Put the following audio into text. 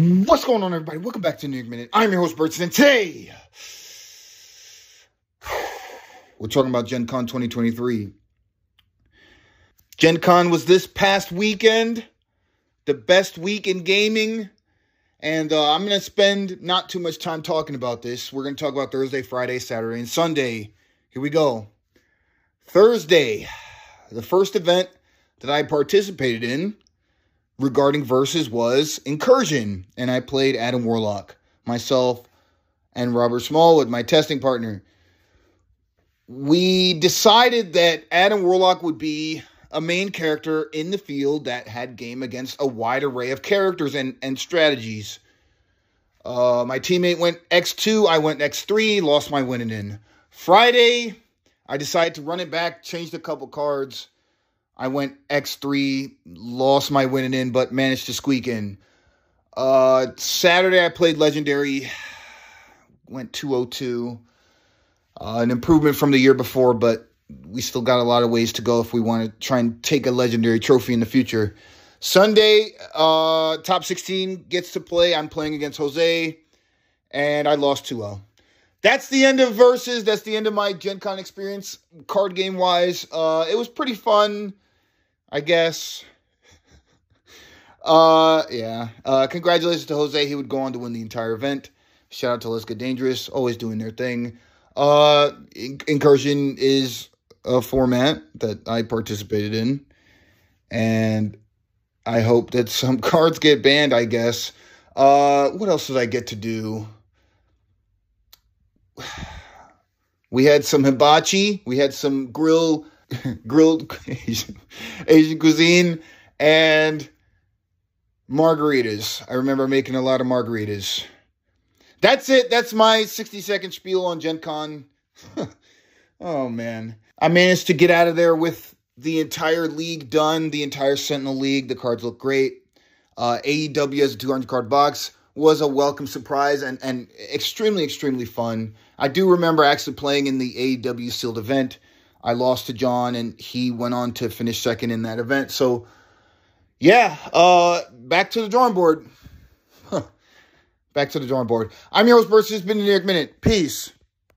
What's going on, everybody? Welcome back to New York Minute. I'm your host, Bert, and today we're talking about Gen Con 2023. Gen Con was this past weekend, the best week in gaming, and uh, I'm going to spend not too much time talking about this. We're going to talk about Thursday, Friday, Saturday, and Sunday. Here we go. Thursday, the first event that I participated in regarding verses was Incursion, and I played Adam Warlock, myself, and Robert Smallwood, my testing partner. We decided that Adam Warlock would be a main character in the field that had game against a wide array of characters and, and strategies. Uh, my teammate went X2, I went X3, lost my winning in. Friday, I decided to run it back, changed a couple cards I went X3, lost my winning in, but managed to squeak in. Uh, Saturday, I played Legendary, went 202. Uh, an improvement from the year before, but we still got a lot of ways to go if we want to try and take a Legendary trophy in the future. Sunday, uh, top 16 gets to play. I'm playing against Jose, and I lost 2 0 that's the end of verses. That's the end of my Gen Con experience, card game wise. Uh, it was pretty fun. I guess. Uh, yeah. Uh, congratulations to Jose. He would go on to win the entire event. Shout out to Get Dangerous, always doing their thing. Uh, Incursion is a format that I participated in, and I hope that some cards get banned. I guess. Uh, what else did I get to do? We had some hibachi. We had some grill grilled Asian, cuisine, and margaritas. I remember making a lot of margaritas. That's it. That's my 60 second spiel on Gen Con. oh, man. I managed to get out of there with the entire league done, the entire Sentinel League. The cards look great. Uh, AEW as a 200 card box was a welcome surprise and, and extremely, extremely fun. I do remember actually playing in the AEW sealed event I lost to John, and he went on to finish second in that event. So, yeah, uh, back to the drawing board. back to the drawing board. I'm your host. This has been the New York Minute. Peace.